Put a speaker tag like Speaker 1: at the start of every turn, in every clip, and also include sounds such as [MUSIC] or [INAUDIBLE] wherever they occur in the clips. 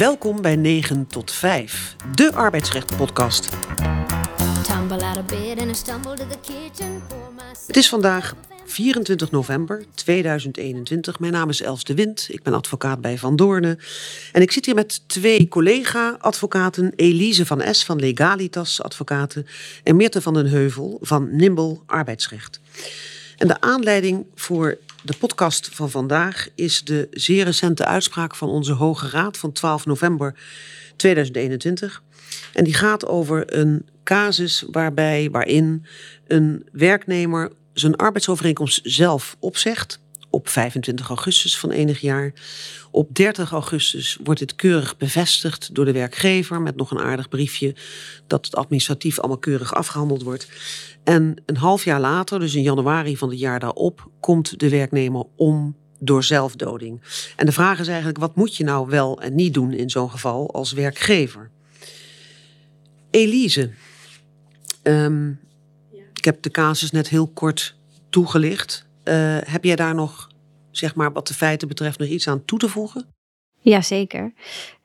Speaker 1: Welkom bij 9 tot 5, de arbeidsrecht-podcast. Het is vandaag 24 november 2021. Mijn naam is Els de Wind. Ik ben advocaat bij Van Doornen. En ik zit hier met twee collega-advocaten. Elise van S van Legalitas Advocaten. En Meerte van den Heuvel van Nimble Arbeidsrecht. En de aanleiding voor de podcast van vandaag is de zeer recente uitspraak van onze Hoge Raad van 12 november 2021. En die gaat over een casus waarbij, waarin een werknemer zijn arbeidsovereenkomst zelf opzegt. Op 25 augustus van enig jaar. Op 30 augustus wordt dit keurig bevestigd door de werkgever met nog een aardig briefje dat het administratief allemaal keurig afgehandeld wordt. En een half jaar later, dus in januari van het jaar daarop, komt de werknemer om door zelfdoding. En de vraag is eigenlijk: wat moet je nou wel en niet doen in zo'n geval als werkgever? Elise, um, ik heb de casus net heel kort toegelicht. Uh, heb jij daar nog, zeg maar, wat de feiten betreft, nog iets aan toe te voegen?
Speaker 2: Jazeker.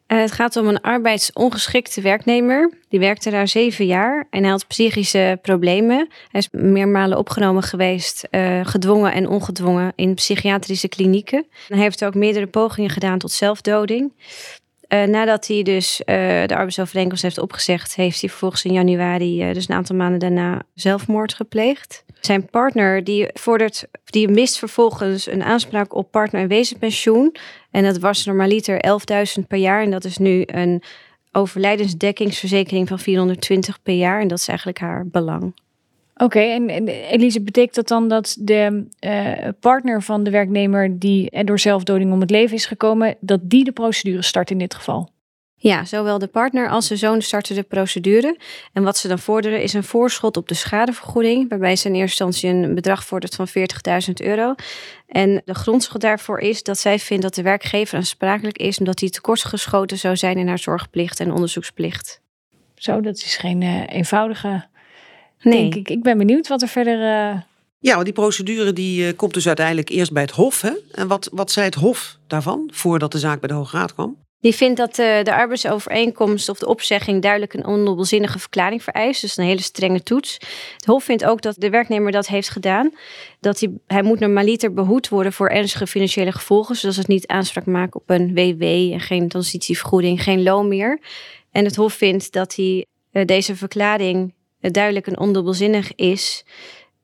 Speaker 2: Uh, het gaat om een arbeidsongeschikte werknemer. Die werkte daar zeven jaar en hij had psychische problemen. Hij is meermalen opgenomen geweest, uh, gedwongen en ongedwongen, in psychiatrische klinieken. Hij heeft ook meerdere pogingen gedaan tot zelfdoding. Nadat hij dus de arbeidsovereenkomst heeft opgezegd, heeft hij vervolgens in januari, dus een aantal maanden daarna, zelfmoord gepleegd. Zijn partner die vordert, die mist vervolgens een aanspraak op partner- en wezenpensioen. En dat was normaliter 11.000 per jaar. En dat is nu een overlijdensdekkingsverzekering van 420 per jaar. En dat is eigenlijk haar belang.
Speaker 3: Oké, en, Elise, betekent dat dan dat de uh, partner van de werknemer die door zelfdoding om het leven is gekomen, dat die de procedure start in dit geval?
Speaker 2: Ja, zowel de partner als de zoon starten de procedure. En wat ze dan vorderen is een voorschot op de schadevergoeding, waarbij ze in eerste instantie een bedrag vordert van 40.000 euro. En de grondslag daarvoor is dat zij vindt dat de werkgever aansprakelijk is omdat hij tekortgeschoten zou zijn in haar zorgplicht en onderzoeksplicht.
Speaker 3: Zo, dat is geen uh, eenvoudige Nee. Denk ik. ik ben benieuwd wat er verder. Uh...
Speaker 1: Ja, want die procedure die uh, komt dus uiteindelijk eerst bij het Hof. Hè? En wat, wat zei het Hof daarvan, voordat de zaak bij de Hoge Raad kwam?
Speaker 2: Die vindt dat uh, de arbeidsovereenkomst of de opzegging duidelijk een ondubbelzinnige verklaring vereist. Dus een hele strenge toets. Het Hof vindt ook dat de werknemer dat heeft gedaan. Dat hij, hij moet normaliter behoed worden voor ernstige financiële gevolgen. Zoals het niet aanspraak maken op een WW en geen transitievergoeding, geen loon meer. En het Hof vindt dat hij deze verklaring duidelijk een ondubbelzinnig is.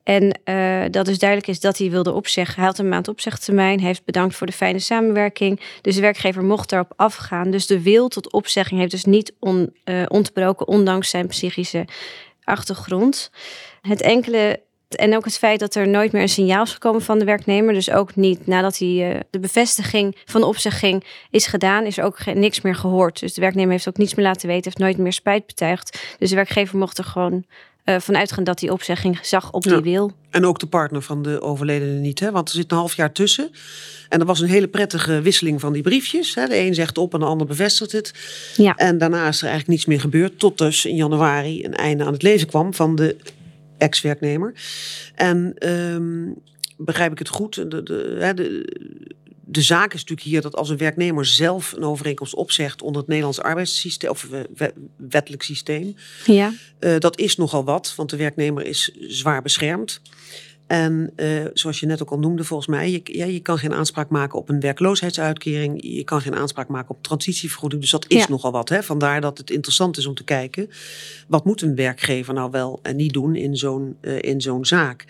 Speaker 2: En uh, dat dus duidelijk is dat hij wilde opzeggen. Hij had een maand opzegtermijn. Heeft bedankt voor de fijne samenwerking. Dus de werkgever mocht daarop afgaan. Dus de wil tot opzegging heeft dus niet on, uh, ontbroken, ondanks zijn psychische achtergrond. Het enkele en ook het feit dat er nooit meer een signaal is gekomen van de werknemer. Dus ook niet nadat hij uh, de bevestiging van de opzegging is gedaan, is ook niks meer gehoord. Dus de werknemer heeft ook niets meer laten weten, heeft nooit meer spijt betuigd. Dus de werkgever mocht er gewoon uh, vanuit gaan dat die opzegging zag op die wil.
Speaker 1: En ook de partner van de overledene niet, hè? want er zit een half jaar tussen. En er was een hele prettige wisseling van die briefjes. Hè? De een zegt op en de ander bevestigt het. Ja. En daarna is er eigenlijk niets meer gebeurd. Tot dus in januari een einde aan het leven kwam van de ex-werknemer. En um, begrijp ik het goed? De, de, de, de zaak is natuurlijk hier dat als een werknemer zelf een overeenkomst opzegt onder het Nederlands arbeidssysteem of wettelijk systeem, ja. Uh, dat is nogal wat, want de werknemer is zwaar beschermd. En uh, zoals je net ook al noemde, volgens mij, je, ja, je kan geen aanspraak maken op een werkloosheidsuitkering. Je kan geen aanspraak maken op transitievergoeding. Dus dat is ja. nogal wat. Hè? Vandaar dat het interessant is om te kijken. Wat moet een werkgever nou wel en niet doen in zo'n uh, in zo'n zaak?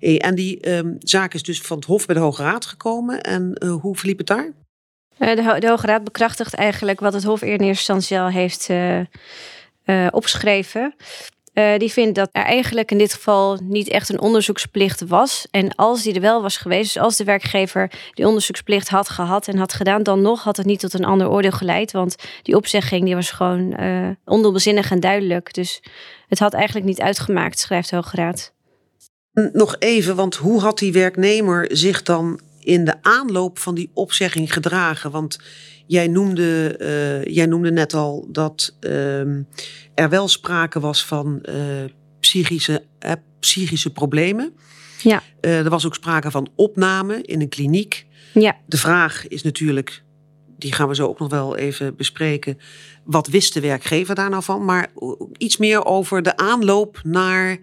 Speaker 1: Hey, en die um, zaak is dus van het Hof bij de Hoge Raad gekomen. En uh, hoe verliep het daar?
Speaker 2: De, de, Hoge Raad bekrachtigt eigenlijk wat het Hof in eerste instantie al heeft opgeschreven. Uh, die vindt dat er eigenlijk in dit geval niet echt een onderzoeksplicht was. En als die er wel was geweest, dus als de werkgever die onderzoeksplicht had gehad en had gedaan, dan nog had het niet tot een ander oordeel geleid. Want die opzegging die was gewoon uh, ondubbelzinnig en duidelijk. Dus het had eigenlijk niet uitgemaakt, schrijft Hoge Raad.
Speaker 1: Nog even, want hoe had die werknemer zich dan in de aanloop van die opzegging gedragen? Want Jij noemde, uh, jij noemde net al dat uh, er wel sprake was van uh, psychische, uh, psychische problemen. Ja. er was ook sprake van opname in een kliniek. Ja. De vraag is natuurlijk, die gaan we zo ook nog wel even bespreken. Wat wist de werkgever daar nou van? Maar iets meer over de aanloop naar,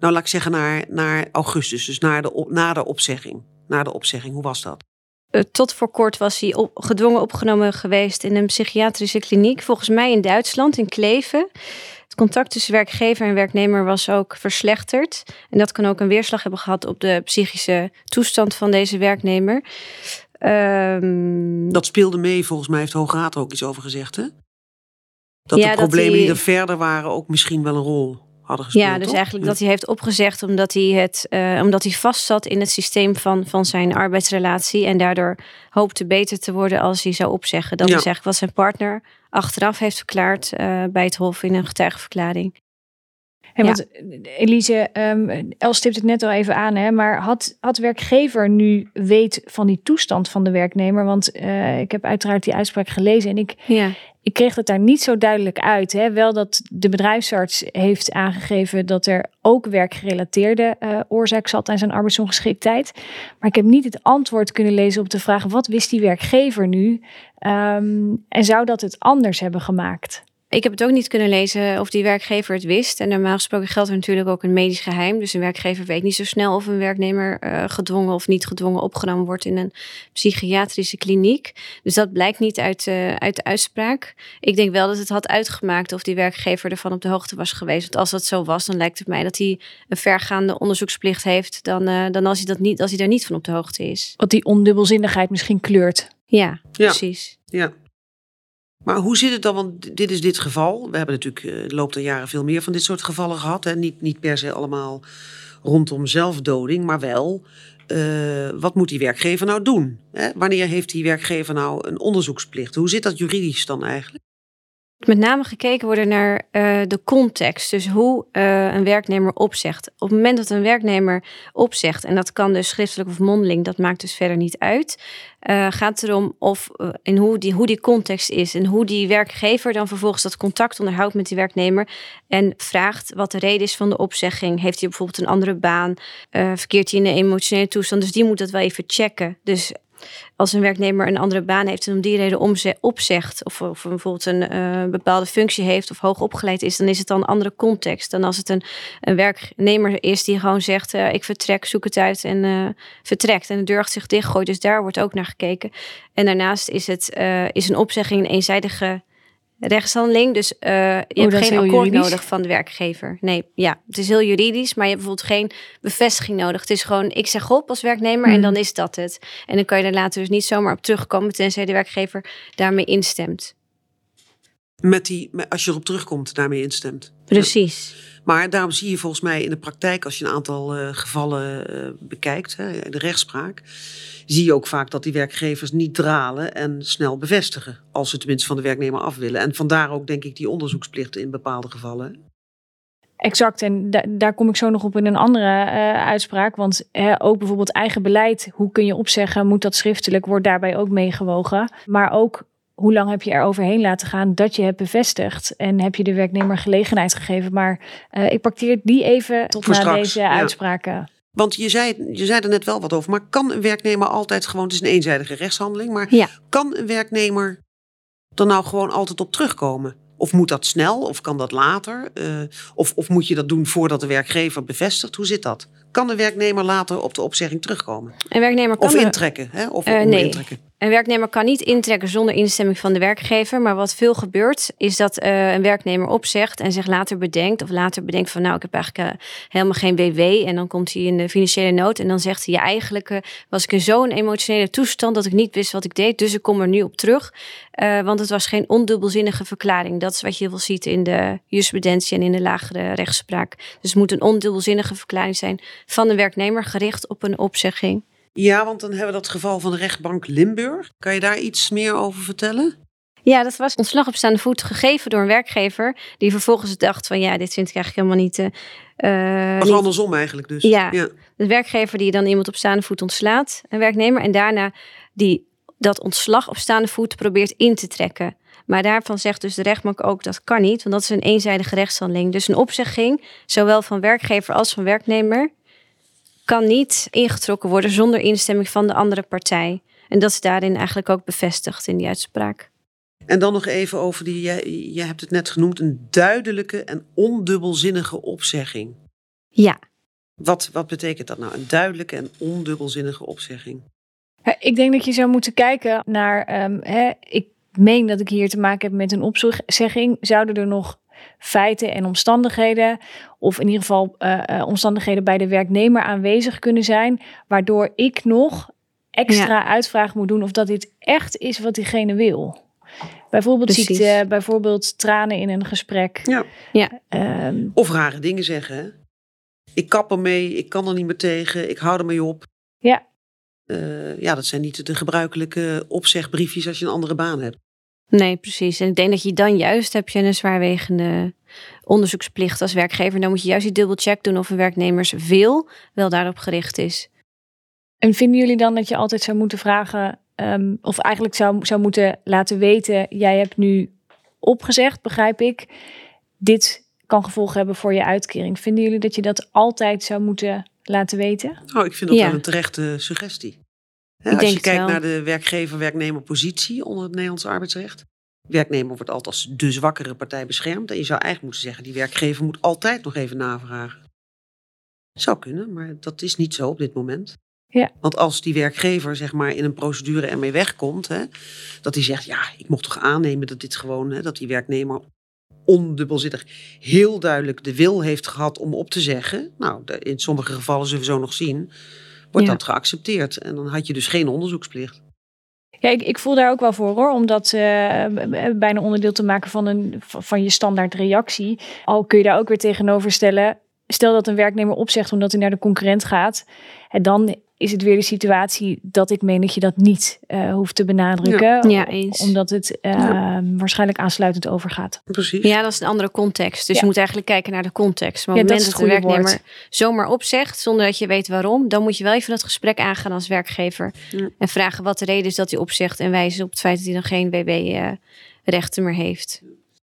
Speaker 1: nou laat ik zeggen, naar, naar augustus. Dus naar de, na de opzegging. Na de opzegging, hoe was dat?
Speaker 2: Eh, tot voor kort was hij op, gedwongen opgenomen geweest in een psychiatrische kliniek. Volgens mij in Duitsland, in Kleven. Het contact tussen werkgever en werknemer was ook verslechterd. En dat kan ook een weerslag hebben gehad op de psychische toestand van deze werknemer.
Speaker 1: Um, dat speelde mee, volgens mij heeft Hoge Raad er ook iets over gezegd, hè? Dat de problemen die er verder waren ook misschien wel een rol hadden gespeeld.
Speaker 2: Ja, dus eigenlijk dat hij heeft opgezegd omdat hij, het, uh, omdat hij vast zat in het systeem van, van zijn arbeidsrelatie. En daardoor hoopte beter te worden als hij zou opzeggen. Dat is eigenlijk wat zijn partner achteraf heeft verklaard uh, bij het Hof in een getuigenverklaring.
Speaker 3: En want Elise, um, Els stipt het net al even aan, hè, maar had, had werkgever nu weet van die toestand van de werknemer? Want uh, ik heb uiteraard die uitspraak gelezen en ik, ik kreeg het daar niet zo duidelijk uit. Hè. Wel dat de bedrijfsarts heeft aangegeven dat er ook werkgerelateerde uh, oorzaak zat aan zijn arbeidsongeschiktheid. Maar ik heb niet het antwoord kunnen lezen op de vraag: wat wist die werkgever nu? Um, en zou dat het anders hebben gemaakt?
Speaker 2: Ik heb het ook niet kunnen lezen of die werkgever het wist. En normaal gesproken geldt er natuurlijk ook een medisch geheim. Dus een werkgever weet niet zo snel of een werknemer uh, gedwongen of niet gedwongen opgenomen wordt in een psychiatrische kliniek. Dus dat blijkt niet uit, uh, uit de uitspraak. Ik denk wel dat het had uitgemaakt of die werkgever ervan op de hoogte was geweest. Want als dat zo was, dan lijkt het mij dat hij een vergaande onderzoeksplicht heeft dan, uh, dan als, hij dat niet, als hij daar niet van op de hoogte is.
Speaker 3: Wat die ondubbelzinnigheid misschien kleurt.
Speaker 2: Ja, ja. precies.
Speaker 1: Ja. Maar hoe zit het dan? Want dit is dit geval. We hebben natuurlijk de loop der jaren veel meer van dit soort gevallen gehad. Hè? Niet, niet per se allemaal rondom zelfdoding, maar wel. Uh, wat moet die werkgever nou doen? Hè? Wanneer heeft die werkgever nou een onderzoeksplicht? Hoe zit dat juridisch dan eigenlijk?
Speaker 2: Met name gekeken worden naar uh, de context. Dus hoe uh, een werknemer opzegt. Op het moment dat een werknemer opzegt, en dat kan dus schriftelijk of mondeling, dat maakt dus verder niet uit. Uh, gaat het erom of in hoe die, hoe die context is. En hoe die werkgever dan vervolgens dat contact onderhoudt met die werknemer. En vraagt wat de reden is van de opzegging. Heeft hij bijvoorbeeld een andere baan? verkeert hij in een emotionele toestand? Dus die moet dat wel even checken. Dus als een werknemer een andere baan heeft en om die reden opzegt, of, of bijvoorbeeld een uh, bepaalde functie heeft of hoog opgeleid is, dan is het dan een andere context dan als het een, een werknemer is die gewoon zegt: uh, Ik vertrek, zoek het uit en uh, vertrekt. En de deur zich dichtgooit. Dus daar wordt ook naar gekeken. En daarnaast is, het, is een opzegging een eenzijdige rechtshandeling. Dus uh, je hebt geen akkoord juridisch? nodig van de werkgever. Nee, ja, het is heel juridisch, maar je hebt bijvoorbeeld geen bevestiging nodig. Het is gewoon, ik zeg op als werknemer en hmm. dan is dat het. En dan kan je er later dus niet zomaar op terugkomen, tenzij de werkgever daarmee instemt.
Speaker 1: Met die, als je erop terugkomt, daarmee instemt.
Speaker 2: Precies.
Speaker 1: Maar daarom zie je volgens mij in de praktijk, als je een aantal uh, gevallen uh, bekijkt, hè, de rechtspraak, zie je ook vaak dat die werkgevers niet dralen en snel bevestigen. Als ze tenminste van de werknemer af willen. En vandaar ook denk ik die onderzoeksplichten in bepaalde gevallen.
Speaker 3: Exact, en da daar kom ik zo nog op in een andere uh, uitspraak. Want hè, ook bijvoorbeeld eigen beleid, hoe kun je opzeggen, moet dat schriftelijk, wordt daarbij ook meegewogen. Maar ook hoe lang heb je er overheen laten gaan dat je hebt bevestigd? En heb je de werknemer gelegenheid gegeven? Maar uh, ik parkeer die even tot na deze uitspraken.
Speaker 1: Want je zei, je zei er net wel wat over, maar kan een werknemer altijd gewoon, het is een eenzijdige rechtshandeling, maar kan een werknemer er nou gewoon altijd op terugkomen? Of moet dat snel of kan dat later? Uh, of, of moet je dat doen voordat de werkgever bevestigt? Hoe zit dat? Kan de werknemer later op de opzegging terugkomen?
Speaker 2: Een werknemer kan
Speaker 1: of intrekken? Hè? Of
Speaker 2: uh, nee. intrekken? Een werknemer kan niet intrekken zonder instemming van de werkgever. Maar wat veel gebeurt, is dat uh, een werknemer opzegt en zich later bedenkt. Of later bedenkt van nou, ik heb eigenlijk uh, helemaal geen WW. En dan komt hij in de financiële nood. En dan zegt hij, ja, eigenlijk uh, was ik in zo'n emotionele toestand dat ik niet wist wat ik deed. Dus ik kom er nu op terug. want het was geen ondubbelzinnige verklaring. Dat is wat je heel ziet in de jurisprudentie en in de lagere rechtspraak. Dus het moet een ondubbelzinnige verklaring zijn van de werknemer gericht op een opzegging.
Speaker 1: Ja, want dan hebben we dat geval van de rechtbank Limburg. Kan je daar iets meer over vertellen?
Speaker 2: Ja, dat was ontslag op staande voet gegeven door een werkgever. Die vervolgens dacht van ja, dit vind ik eigenlijk helemaal niet...
Speaker 1: Uh, was andersom eigenlijk dus.
Speaker 2: Ja, ja, de werkgever die dan iemand op staande voet ontslaat, een werknemer. En daarna die dat ontslag op staande voet probeert in te trekken. Maar daarvan zegt dus de rechtbank ook dat kan niet, want dat is een eenzijdige rechtshandeling. Dus een opzegging, zowel van werkgever als van werknemer, kan niet ingetrokken worden zonder instemming van de andere partij. En dat is daarin eigenlijk ook bevestigd in die uitspraak.
Speaker 1: En dan nog even over die, je, je hebt het net genoemd, een duidelijke en ondubbelzinnige opzegging.
Speaker 2: Ja.
Speaker 1: Wat, wat betekent dat nou, een duidelijke en ondubbelzinnige opzegging?
Speaker 3: Ik denk dat je zou moeten kijken naar, ehm, hè, ik meen dat ik hier te maken heb met een opzegging. Zouden er nog feiten en omstandigheden, of in ieder geval uh, uh, omstandigheden bij de werknemer aanwezig kunnen zijn, waardoor ik nog extra ja. uitvraag moet doen of dat dit echt is wat diegene wil. Bijvoorbeeld Precies. ziekte, bijvoorbeeld tranen in een gesprek.
Speaker 1: Ja.
Speaker 2: ja.
Speaker 1: Um, of rare dingen zeggen. Ik kap ermee, ik kan er niet meer tegen, ik hou ermee op.
Speaker 3: Ja.
Speaker 1: Uh, ja, dat zijn niet de gebruikelijke opzegbriefjes als je een andere baan hebt.
Speaker 2: Nee, precies. En ik denk dat je dan juist heb je een zwaarwegende onderzoeksplicht als werkgever. Dan moet je juist die dubbelcheck doen of een werknemers wil wel daarop gericht is.
Speaker 3: En vinden jullie dan dat je altijd zou moeten vragen, um, of eigenlijk zou, zou moeten laten weten, jij hebt nu opgezegd, begrijp ik, dit kan gevolgen hebben voor je uitkering. Vinden jullie dat je dat altijd zou moeten laten weten?
Speaker 1: Oh, ik vind dat ja. wel een terechte suggestie. Als je kijkt naar de werkgever-werknemer positie onder het Nederlands arbeidsrecht. Werknemer wordt altijd als de zwakkere partij beschermd. En je zou eigenlijk moeten zeggen, die werkgever moet altijd nog even navragen. Zou kunnen, maar dat is niet zo op dit moment.
Speaker 3: Ja.
Speaker 1: Want als die werkgever zeg maar in een procedure ermee wegkomt, hè, dat hij zegt, ja, ik mocht toch aannemen dat dit gewoon, hè, dat die werknemer ondubbelzittig heel duidelijk de wil heeft gehad om op te zeggen. Nou, in sommige gevallen zullen we zo nog zien, wordt ja. dat geaccepteerd. En dan had je dus geen onderzoeksplicht.
Speaker 3: Ja, ik, ik voel daar ook wel voor hoor, om dat uh, bijna onderdeel te maken van, een, van je standaard reactie. Al kun je daar ook weer tegenover stellen. Stel dat een werknemer opzegt omdat hij naar de concurrent gaat. En dan is het weer de situatie dat ik meen dat je dat niet uh, hoeft te benadrukken.
Speaker 2: Ja, ja eens.
Speaker 3: Omdat het uh, ja. waarschijnlijk aansluitend overgaat.
Speaker 1: Precies.
Speaker 2: Ja, dat is een andere context. Dus je moet eigenlijk kijken naar de context. Maar op het moment dat, de werknemer woord. zomaar opzegt, zonder dat je weet waarom, dan moet je wel even dat gesprek aangaan als werkgever. En vragen wat de reden is dat hij opzegt en wijzen op het feit dat hij dan geen WB-rechten meer heeft.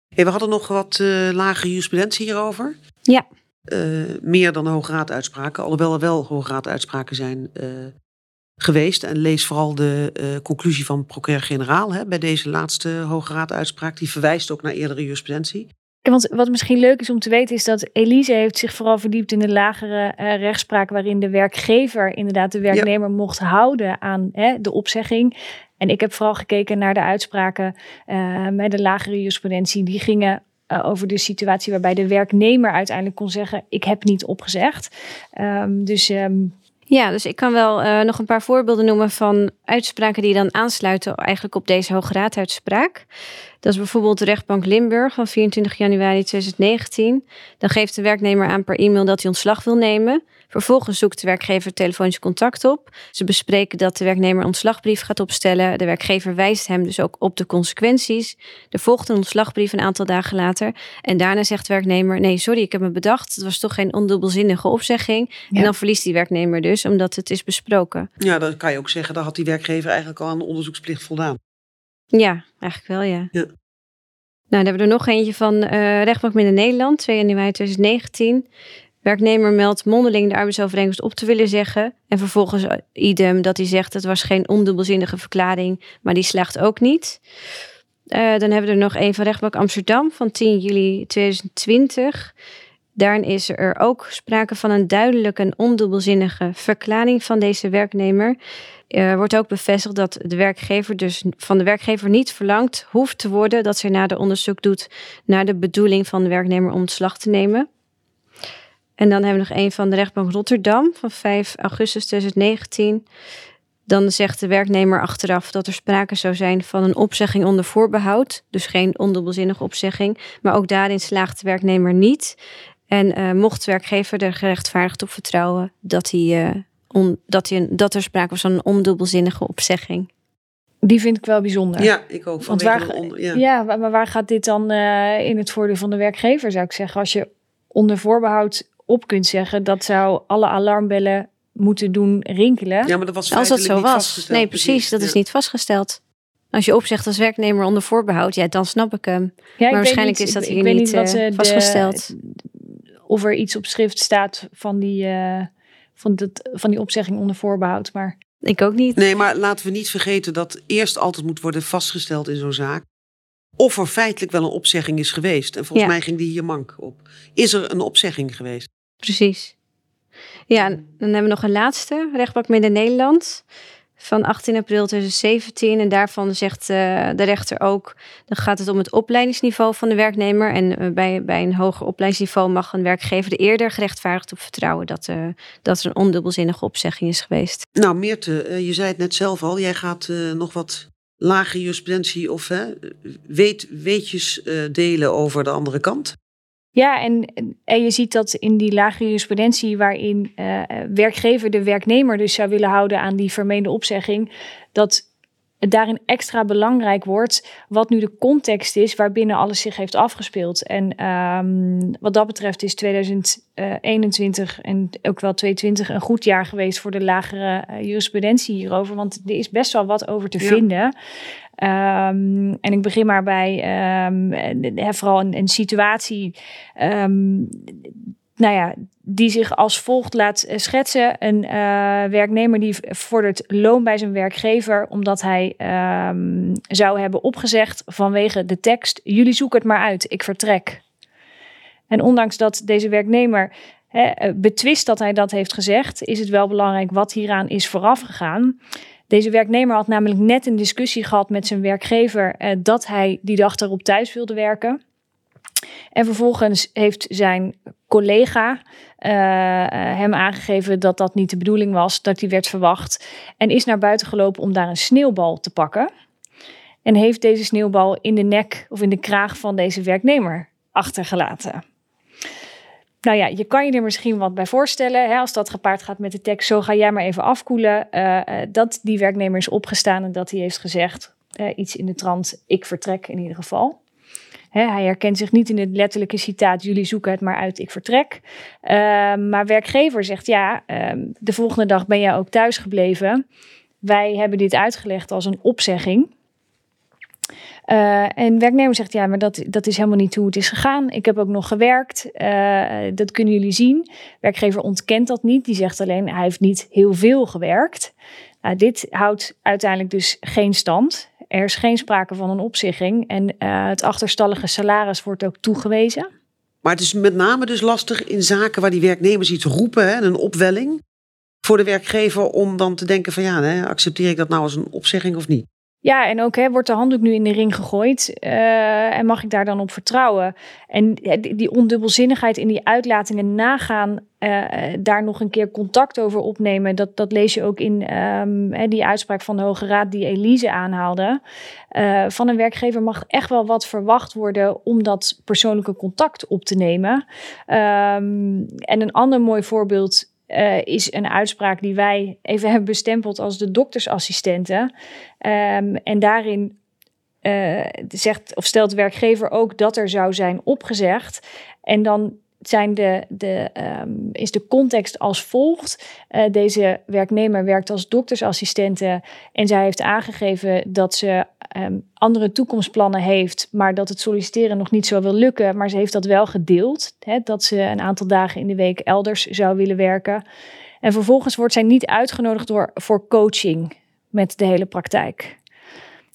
Speaker 1: Hey, we hadden nog wat uh, lage jurisprudentie hierover.
Speaker 2: Ja.
Speaker 1: Uh, meer dan Hoge Raaduitspraken, alhoewel er wel Hoge Raaduitspraken zijn uh, geweest. En lees vooral de uh, conclusie van procureur-generaal bij deze laatste Hoge Raaduitspraak. Die verwijst ook naar eerdere jurisprudentie.
Speaker 3: Want wat misschien leuk is om te weten is dat Elise heeft zich vooral verdiept in de lagere rechtspraak waarin de werkgever inderdaad de werknemer ja. mocht houden aan hè, de opzegging. En ik heb vooral gekeken naar de uitspraken met de lagere jurisprudentie. Die gingen uh, over de situatie waarbij de werknemer uiteindelijk kon zeggen: Ik heb niet opgezegd. Um, dus. Um,
Speaker 2: ja, dus ik kan wel uh, nog een paar voorbeelden noemen van uitspraken die dan aansluiten eigenlijk op deze Hoge Raaduitspraak. Dat is bijvoorbeeld de rechtbank Limburg van 24 januari 2019. Dan geeft de werknemer aan per e-mail dat hij ontslag wil nemen. Vervolgens zoekt de werkgever telefonisch contact op. Ze bespreken dat de werknemer een ontslagbrief gaat opstellen. De werkgever wijst hem dus ook op de consequenties. Er volgt een ontslagbrief een aantal dagen later. En daarna zegt de werknemer: Nee, sorry, ik heb me bedacht. Het was toch geen ondubbelzinnige opzegging. Ja. En dan verliest die werknemer dus, omdat het is besproken.
Speaker 1: Ja, dan kan je ook zeggen: dan had die werkgever eigenlijk al aan de onderzoeksplicht voldaan.
Speaker 2: Ja, eigenlijk wel, ja.
Speaker 1: ja.
Speaker 2: Nou, dan hebben we er nog eentje van uh, Rechtbank Midden-Nederland, 2 januari 2019. Werknemer meldt mondeling de arbeidsovereenkomst op te willen zeggen. En vervolgens idem dat hij zegt het was geen ondubbelzinnige verklaring, maar die slaagt ook niet. Uh, dan hebben we er nog een van rechtbank Amsterdam van 10 juli 2020. Daarin is er ook sprake van een duidelijke en ondubbelzinnige verklaring van deze werknemer. Er wordt ook bevestigd dat de werkgever dus van de werkgever niet verlangd hoeft te worden dat zij na de onderzoek doet naar de bedoeling van de werknemer om ontslag te nemen. En dan hebben we nog een van de rechtbank Rotterdam van 5 augustus 2019. Dan zegt de werknemer achteraf dat er sprake zou zijn van een opzegging onder voorbehoud. Dus geen ondubbelzinnige opzegging. Maar ook daarin slaagt de werknemer niet. En uh, mocht de werkgever er gerechtvaardigd op vertrouwen dat, hij, uh, on, dat, hij, dat er sprake was van een ondubbelzinnige opzegging.
Speaker 3: Die vind ik wel bijzonder.
Speaker 1: Ja, ik ook.
Speaker 3: Want waar, onder, ja. ja. maar waar gaat dit dan uh, in het voordeel van de werkgever, zou ik zeggen? Als je onder voorbehoud op kunt zeggen, dat zou alle alarmbellen moeten doen rinkelen.
Speaker 1: Ja, maar dat was
Speaker 2: Als dat zo was. Nee, precies. Dat ja. is niet vastgesteld. Als je opzegt als werknemer onder voorbehoud, ja, dan snap ik hem. Ja, maar waarschijnlijk
Speaker 3: niet,
Speaker 2: is dat
Speaker 3: ik,
Speaker 2: hier
Speaker 3: ik
Speaker 2: niet,
Speaker 3: niet
Speaker 2: uh, vastgesteld.
Speaker 3: De, of er iets op schrift staat van die, uh, van, dat, van die opzegging onder voorbehoud. Maar
Speaker 2: Ik ook niet.
Speaker 1: Nee, maar laten we niet vergeten dat eerst altijd moet worden vastgesteld in zo'n zaak. Of er feitelijk wel een opzegging is geweest. En volgens
Speaker 2: Ja.
Speaker 1: mij ging die hier mank op. Is er een opzegging geweest?
Speaker 2: Precies. Ja, en dan hebben we nog een laatste, rechtbank Midden-Nederland. Van 18 april 2017. En daarvan zegt eh, de rechter ook... dan gaat het om het opleidingsniveau van de werknemer. En eh, bij, bij een hoger opleidingsniveau mag een werkgever er eerder gerechtvaardigd op vertrouwen... dat, eh, dat er een ondubbelzinnige opzegging is geweest.
Speaker 1: Nou, Meerte, je zei het net zelf al. Jij gaat nog wat lage jurisprudentie of weet, weetjes delen over de andere kant.
Speaker 3: Ja, en, en je ziet dat in die lage jurisprudentie, waarin eh, werkgever de werknemer dus zou willen houden aan die vermeende opzegging, dat het daarin extra belangrijk wordt wat nu de context is waarbinnen alles zich heeft afgespeeld. En ehm, wat dat betreft is 2021 en ook wel 2022 een goed jaar geweest voor de lagere eh, jurisprudentie hierover, want er is best wel wat over te
Speaker 1: Ja.
Speaker 3: vinden. Ehm, en ik begin maar bij eh, vooral een, situatie ehm, nou ja, die zich als volgt laat eh, schetsen. Een eh, werknemer die vordert loon bij zijn werkgever omdat hij zou hebben opgezegd vanwege de tekst: jullie zoeken het maar uit, ik vertrek. En ondanks dat deze werknemer betwist dat hij dat heeft gezegd, is het wel belangrijk wat hieraan is voorafgegaan. Deze werknemer had namelijk net een discussie gehad met zijn werkgever eh, dat hij die dag erop thuis wilde werken. En vervolgens heeft zijn collega eh, eh, hem aangegeven dat dat niet de bedoeling was, dat hij werd verwacht. En is naar buiten gelopen om daar een sneeuwbal te pakken. En heeft deze sneeuwbal in de nek of in de kraag van deze werknemer achtergelaten. Nou ja, je kan je er misschien wat bij voorstellen. Hè, als dat gepaard gaat met de tekst, zo ga jij maar even afkoelen. eh, eh, dat die werknemer is opgestaan en dat hij heeft gezegd, eh, iets in de trant, ik vertrek in ieder geval. Hij herkent zich niet in het letterlijke citaat, jullie zoeken het maar uit, ik vertrek. Eh, maar werkgever zegt, ja, eh, de volgende dag ben jij ook thuis gebleven. Wij hebben dit uitgelegd als een opzegging. Uh, en werknemer zegt, ja, maar dat, dat is helemaal niet hoe het is gegaan. Ik heb ook nog gewerkt. Uh, dat kunnen jullie zien. Werkgever ontkent dat niet. Die zegt alleen, hij heeft niet heel veel gewerkt. Nou, dit houdt uiteindelijk dus geen stand. Er is geen sprake van een opzegging. En uh, het achterstallige salaris wordt ook toegewezen.
Speaker 1: Maar het is met name dus lastig in zaken waar die werknemers iets roepen, hè, een opwelling voor de werkgever om dan te denken van ja, hè, accepteer ik dat nou als een opzegging of niet?
Speaker 3: Ja, en ook hè, wordt de handdoek nu in de ring gegooid uh, en mag ik daar dan op vertrouwen? En die ondubbelzinnigheid in die uitlatingen nagaan, uh, daar nog een keer contact over opnemen, dat, dat lees je ook in hè, die uitspraak van de Hoge Raad die Elise aanhaalde. Uh, van een werkgever mag echt wel wat verwacht worden om dat persoonlijke contact op te nemen. Um, en een ander mooi voorbeeld uh, is een uitspraak die wij even hebben bestempeld als de doktersassistenten. Um, en daarin uh, zegt of stelt de werkgever ook dat er zou zijn opgezegd. En dan zijn de, de, um, is de context als volgt. Uh, deze werknemer werkt als doktersassistente en zij heeft aangegeven dat ze um, andere toekomstplannen heeft, maar dat het solliciteren nog niet zo wil lukken. Maar ze heeft dat wel gedeeld, hè, dat ze een aantal dagen in de week elders zou willen werken. En vervolgens wordt zij niet uitgenodigd voor coaching met de hele praktijk.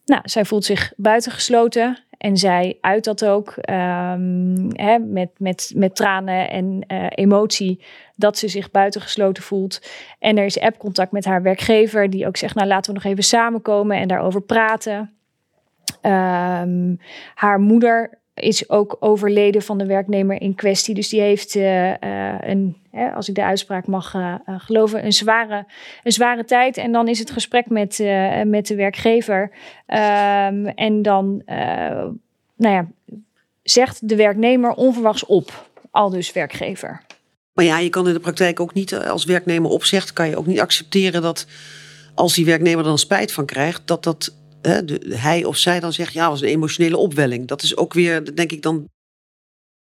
Speaker 3: Nou, zij voelt zich buitengesloten en zij uit dat ook um, hè, met, met, met tranen en uh, emotie dat ze zich buitengesloten voelt. En er is appcontact met haar werkgever die ook zegt, nou laten we nog even samenkomen en daarover praten. Um, haar moeder is ook overleden van de werknemer in kwestie. Dus die heeft uh, uh, een, hè, als ik de uitspraak mag uh, geloven, een zware, een zware tijd. En dan is het gesprek met, met de werkgever. Um, en dan nou ja, zegt de werknemer onverwachts op, al dus werkgever.
Speaker 1: Maar ja, je kan in de praktijk ook niet als werknemer opzegt, kan je ook niet accepteren dat als die werknemer er dan spijt van krijgt, dat dat hè, de, hij of zij dan zegt, ja, was een emotionele opwelling. Dat is ook weer, denk ik dan,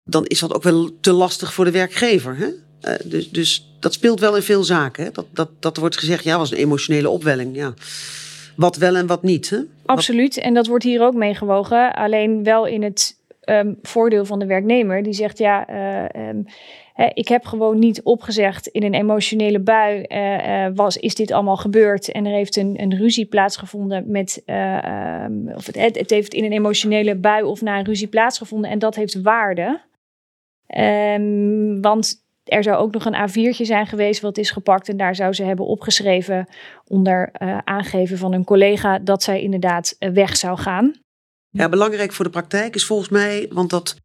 Speaker 1: dan is dat ook wel te lastig voor de werkgever. Hè? Uh, dus, dus dat speelt wel in veel zaken. Hè? Dat, dat, dat wordt gezegd, ja, was een emotionele opwelling. Ja. Wat wel en wat niet. Hè?
Speaker 3: Absoluut, en dat wordt hier ook meegewogen. Alleen wel in het um, voordeel van de werknemer. Die zegt, ja, uh, um, ik heb gewoon niet opgezegd in een emotionele bui. Uh, was, is dit allemaal gebeurd? En er heeft een, een ruzie plaatsgevonden met. Uh, of het, het, heeft in een emotionele bui of na een ruzie plaatsgevonden. En dat heeft waarde. Um, want er zou ook nog een A4'tje zijn geweest wat is gepakt. En daar zou ze hebben opgeschreven onder aangeven van een collega dat zij inderdaad weg zou gaan.
Speaker 1: Ja, belangrijk voor de praktijk is volgens mij, want dat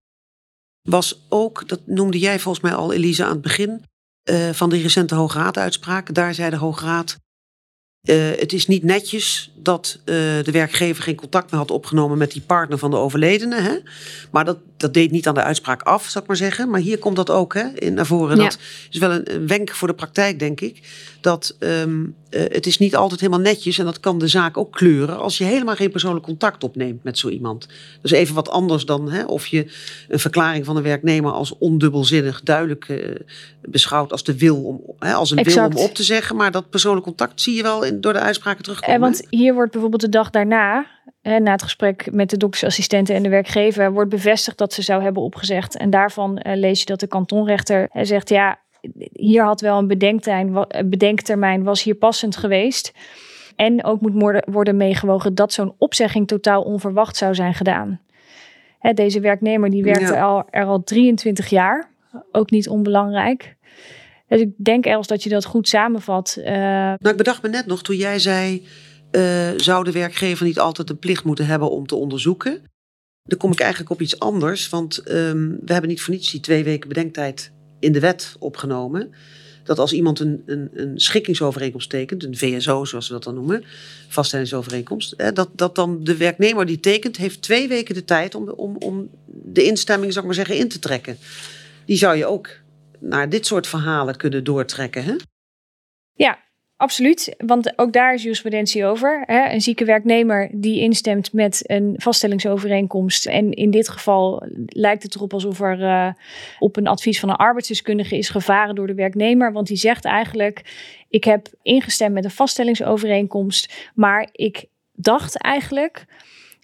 Speaker 1: was ook, dat noemde jij volgens mij al, Elise, aan het begin uh, van de recente Hoge Raad-uitspraak. Daar zei de Hoge Raad. Uh, het is niet netjes dat uh, de werkgever geen contact meer had opgenomen met die partner van de overledene. Hè? Maar dat, dat deed niet aan de uitspraak af, zou ik maar zeggen. Maar hier komt dat ook hè, in naar voren. Ja. Dat is wel een, een, wenk voor de praktijk, denk ik. Dat um, uh, het is niet altijd helemaal netjes en dat kan de zaak ook kleuren als je helemaal geen persoonlijk contact opneemt met zo iemand. Is even wat anders dan hè, of je een verklaring van een werknemer als ondubbelzinnig duidelijk uh, beschouwt als de wil om, hè, als een exact. wil om op te zeggen. Maar dat persoonlijk contact zie je wel in, door de uitspraken terugkomen.
Speaker 3: En want hier wordt bijvoorbeeld de dag daarna na het gesprek met de doktersassistenten en de werkgever wordt bevestigd dat ze zou hebben opgezegd. En daarvan lees je dat de kantonrechter zegt: ja, hier had wel een bedenktermijn, bedenktermijn, was hier passend geweest. En ook moet worden meegewogen dat zo'n opzegging totaal onverwacht zou zijn gedaan. Hè, deze werknemer die werkte ja. al, er al 23 jaar, ook niet onbelangrijk. Dus ik denk Els dat je dat goed samenvat. Uh...
Speaker 1: Nou, ik bedacht me net nog toen jij zei uh, zou de werkgever niet altijd de plicht moeten hebben om te onderzoeken? Dan kom ik eigenlijk op iets anders, want um, we hebben niet voor niets die twee weken bedenktijd in de wet opgenomen. Dat als iemand een, een, een schikkingsovereenkomst tekent, een VSO zoals we dat dan noemen, vaststellingsovereenkomst, dat, dat dan de werknemer die tekent, heeft twee weken de tijd om, om, om de instemming, zou ik maar zeggen, in te trekken. Die zou je ook naar dit soort verhalen kunnen doortrekken. Hè?
Speaker 3: Ja, Absoluut, want ook daar is jurisprudentie over. Hè? Een zieke werknemer die instemt met een vaststellingsovereenkomst. En in dit geval lijkt het erop alsof er uh, op een advies van een arbeidsdeskundige is gevaren door de werknemer. Want die zegt eigenlijk: Ik heb ingestemd met een vaststellingsovereenkomst, maar ik dacht eigenlijk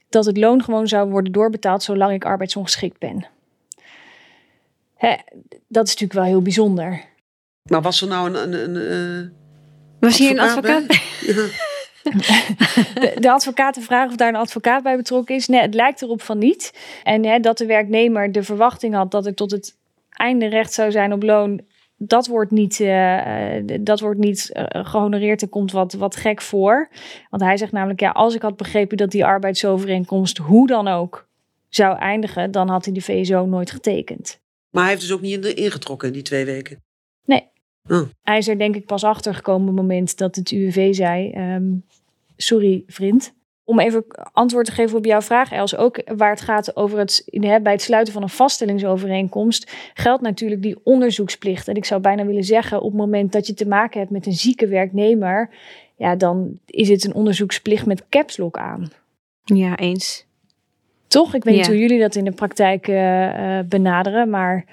Speaker 3: dat het loon gewoon zou worden doorbetaald zolang ik arbeidsongeschikt ben. Hè? Dat is natuurlijk wel heel bijzonder.
Speaker 1: Maar was er nou een. een, een
Speaker 2: was hier een advocaat? [LAUGHS]
Speaker 3: De, de advocaten vragen of daar een advocaat bij betrokken is. Nee, het lijkt erop van niet. En hè, dat de werknemer de verwachting had dat het tot het einde recht zou zijn op loon. Dat wordt niet, uh, dat wordt niet uh, gehonoreerd. Er komt wat, wat gek voor. Want hij zegt namelijk: ja, als ik had begrepen dat die arbeidsovereenkomst hoe dan ook zou eindigen, dan had hij de VSO nooit getekend.
Speaker 1: Maar hij heeft dus ook niet ingetrokken in die twee weken.
Speaker 3: Oh. Hij is er denk ik pas achter gekomen op het moment dat het UWV zei: um, Sorry, vriend. Om even antwoord te geven op jouw vraag, Els, ook waar het gaat over het bij het sluiten van een vaststellingsovereenkomst, geldt natuurlijk die onderzoeksplicht. En ik zou bijna willen zeggen, op het moment dat je te maken hebt met een zieke werknemer, ja, dan is het een onderzoeksplicht met caps lock aan.
Speaker 2: Ja, eens.
Speaker 3: Toch? Ik weet ja. niet hoe jullie dat in de praktijk uh, uh, benaderen, maar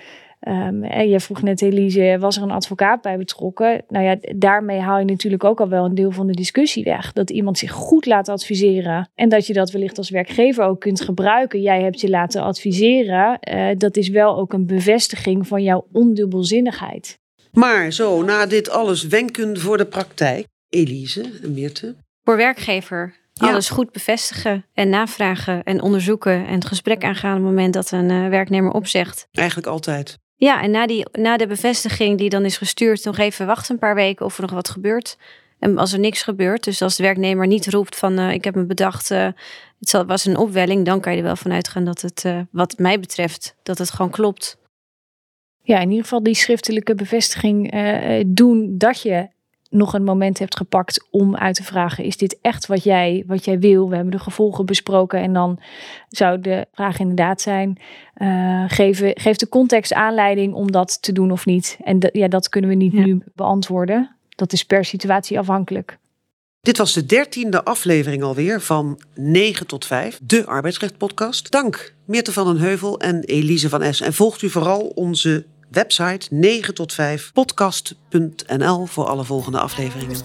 Speaker 3: Um, en je vroeg net, Elise, was er een advocaat bij betrokken? Nou ja, daarmee haal je natuurlijk ook al wel een deel van de discussie weg. Dat iemand zich goed laat adviseren en dat je dat wellicht als werkgever ook kunt gebruiken. Jij hebt je laten adviseren. Uh, dat is wel ook een bevestiging van jouw ondubbelzinnigheid.
Speaker 1: Maar zo, na dit alles wenken voor de praktijk, Elise en Meerte.
Speaker 2: Voor werkgever ja. alles goed bevestigen en navragen en onderzoeken en het gesprek aangaan op het moment dat een uh, werknemer opzegt.
Speaker 1: Eigenlijk altijd.
Speaker 2: Ja, en na, die, na de bevestiging die dan is gestuurd, nog even wachten een paar weken of er nog wat gebeurt. En als er niks gebeurt, dus als de werknemer niet roept van uh, ik heb me bedacht, uh, het was een opwelling, dan kan je er wel van uitgaan dat het, uh, wat mij betreft, dat het gewoon klopt.
Speaker 3: Ja, in ieder geval die schriftelijke bevestiging doen dat je nog een moment hebt gepakt om uit te vragen: is dit echt wat jij, wat jij wil? We hebben de gevolgen besproken en dan zou de vraag inderdaad zijn: uh, geef, geef de context aanleiding om dat te doen of niet? En ja, dat kunnen we niet ja. nu beantwoorden. Dat is per situatie afhankelijk.
Speaker 1: Dit was de dertiende aflevering alweer van 9 tot 5, de arbeidsrecht-podcast. Dank Meerte van den Heuvel en Elise van Es. En volgt u vooral onze website 9 tot 5 podcast.nl voor alle volgende afleveringen.